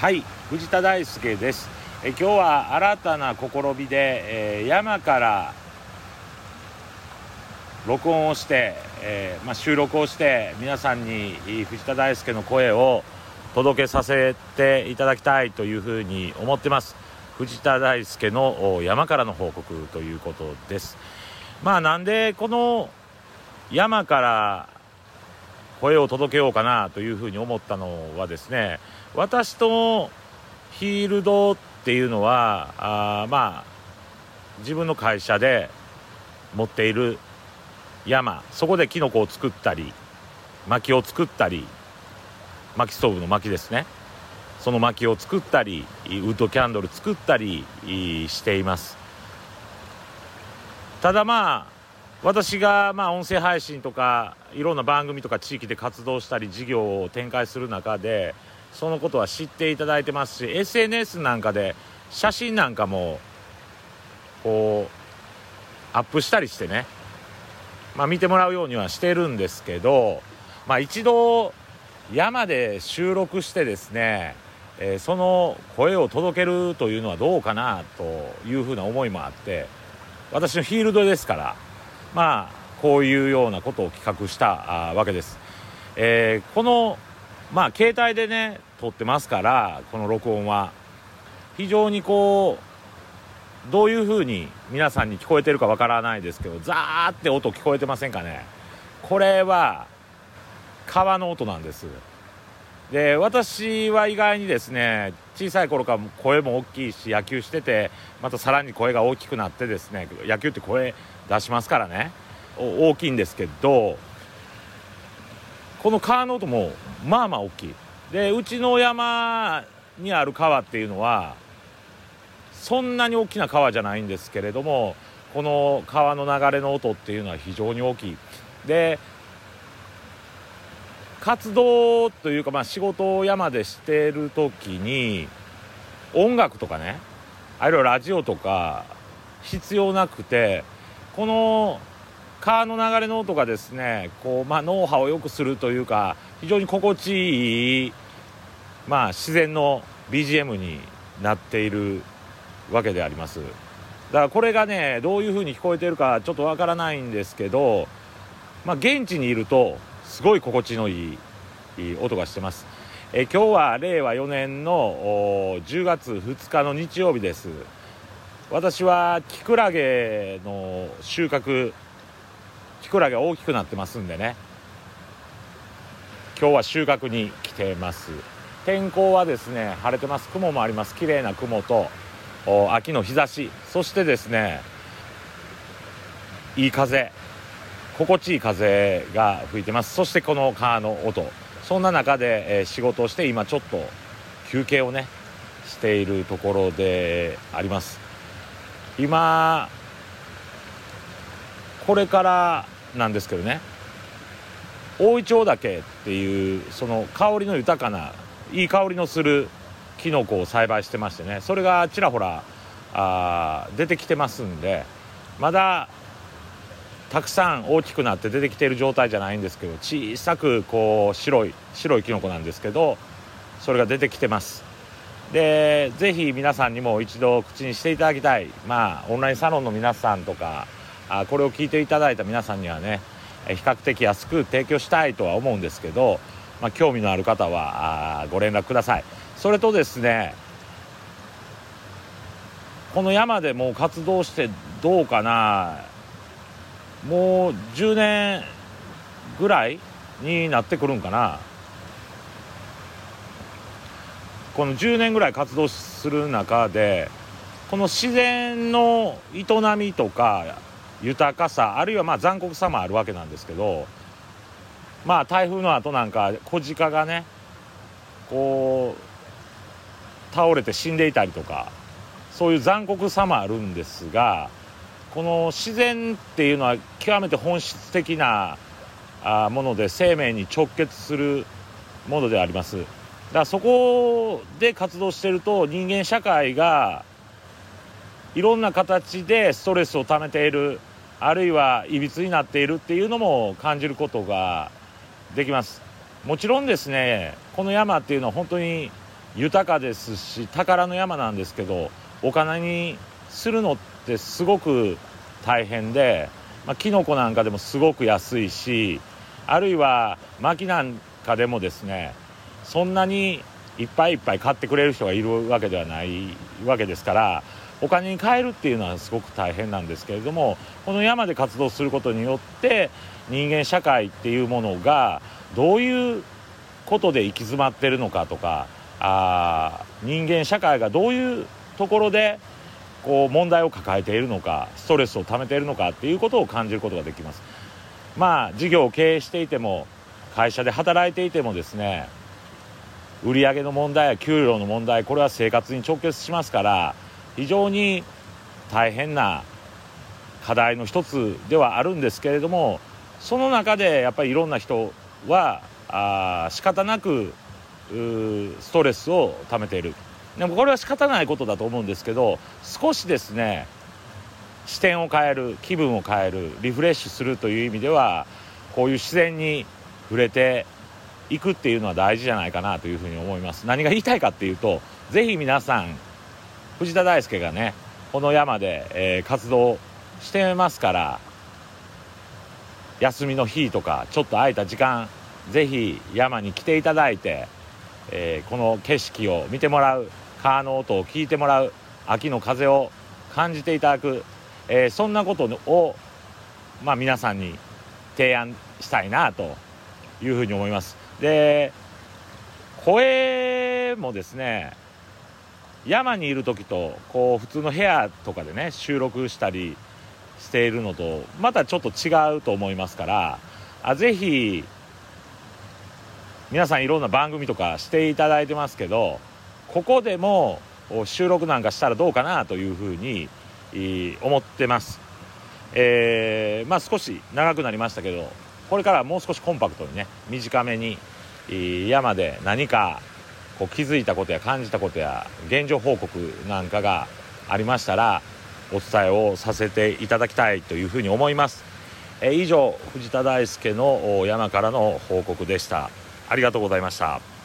はい藤田大輔です。え今日は新たな試みで、えー、山から録音をして、えー、まあ、収録をして皆さんに藤田大輔の声を届けさせていただきたいというふうに思ってます。藤田大輔の山からの報告ということです。まあなんでこの山から声を届けようかなというふうに思ったのはですね私とフィールドっていうのはあまあ自分の会社で持っている山そこでキノコを作ったり薪を作ったり薪ストーブの薪ですね。その薪を作ったりウッドキャンドル作ったりしています。ただまあ私がまあ音声配信とかいろんな番組とか地域で活動したり事業を展開する中でそのことは知っていただいてますし SNS なんかで写真なんかもこうアップしたりしてね、まあ、見てもらうようにはしてるんですけど、まあ、一度山で収録してですね、えー、その声を届けるというのはどうかなというふうな思いもあって私のフィールドですからまあこういうようなことを企画したわけです、えー、このまあ携帯でね撮ってますからこの録音は非常にこうどういう風に皆さんに聞こえてるかわからないですけどザーって音聞こえてませんかね。これは川の音なんです。で私は意外にですね小さい頃から声も大きいし野球しててまたさらに声が大きくなってですね野球って声出しますからね。大きいんですけどこの川の音もまあまあ大きい。でうちの山にある川っていうのはそんなに大きな川じゃないんですけれどもこの川の流れの音っていうのは非常に大きい。で活動というか、まあ、仕事を山でしてる時に音楽とかねあるいはラジオとか必要なくてこの川の流れの音がですねこう、まあ、脳波を良くするというか非常に心地いい、まあ、自然の BGM になっているわけであります。だからこれがねどういう風に聞こえてるかちょっとわからないんですけど、まあ、現地にいるとすごい心地のいい音がしてます。え今日は令和4年の10月2日の日曜日です。私はキクラゲの収穫、キクラゲ大きくなってますんでね、今日は収穫に来てます。天候はですね、晴れてます。雲もあります。綺麗な雲と、秋の日差し、そしてですね、いい風、心地いい風が吹いてます。そしてこの川の音。そんな中で、え、仕事をして今ちょっと休憩をねしているところであります。今これからなんですけどね。大イチョウ岳っていうその香りの豊かないい香りのするキノコを栽培してましてね。それがちらほらあ出てきてますんでまだたくさん大きくなって出てきている状態じゃないんですけど小さくこう白い白いキノコなんですけどそれが出てきてます。でぜひ皆さんにも一度口にしていただきたい。まあオンラインサロンの皆さんとかあこれを聞いていただいた皆さんにはね比較的安く提供したいとは思うんですけど、まあ、興味のある方はあご連絡ください。それとですねこの山でもう活動してどうかなもう10年ぐらいになってくるんかな。この10年ぐらい活動する中でこの自然の営みとか豊かさあるいはまあ残酷さもあるわけなんですけどまあ台風の後なんか小鹿がねこう倒れて死んでいたりとかそういう残酷さもあるんですがこの自然っていうのは極めて本質的なあもので生命に直結するものであります。だからそこで活動してると人間社会がいろんな形でストレスをためているあるいはいびつになっているっていうのも感じることができます。もちろんですねこの山っていうのは本当に豊かですし宝の山なんですけどお金にするのってですごく大変で、まあ、キノコなんかでもすごく安いしあるいは薪なんかでもですねそんなにいっぱいいっぱい買ってくれる人がいるわけではないわけですからお金に換えるっていうのはすごく大変なんですけれどもこの山で活動することによって人間社会っていうものがどういうことで行き詰まってるのかとかあ人間社会がどういうところで問題を抱えているのかストレスを溜めているのかっていうことを感じることができます。まあ事業を経営していても会社で働いていてもですね売上の問題や給料の問題これは生活に直結しますから非常に大変な課題の一つではあるんですけれどもその中でやっぱりいろんな人はあ仕方なくストレスを溜めている。でもこれは仕方ないことだと思うんですけど少しですね視点を変える気分を変えるリフレッシュするという意味ではこういう自然に触れていくっていうのは大事じゃないかなというふうに思います。何が言いたいかっていうと是非皆さん藤田大輔がねこの山で、えー、活動してますから休みの日とかちょっと空いた時間是非山に来ていただいて、えー、この景色を見てもらう。川の音を聞いてもらう秋の風を感じていただく、えー、そんなことを、まあ、皆さんに提案したいなというふうに思います。で声もですね山にいる時とこう普通の部屋とかでね収録したりしているのとまたちょっと違うと思いますからあぜひ皆さんいろんな番組とかしていただいてますけどここでも収録なんかしたらどうかなというふうに思ってます、えー、まあ少し長くなりましたけどこれからもう少しコンパクトにね短めに山で何かこう気づいたことや感じたことや現状報告なんかがありましたらお伝えをさせていただきたいというふうに思います、え以上藤田大輔の山からの報告でした。ありがとうございました。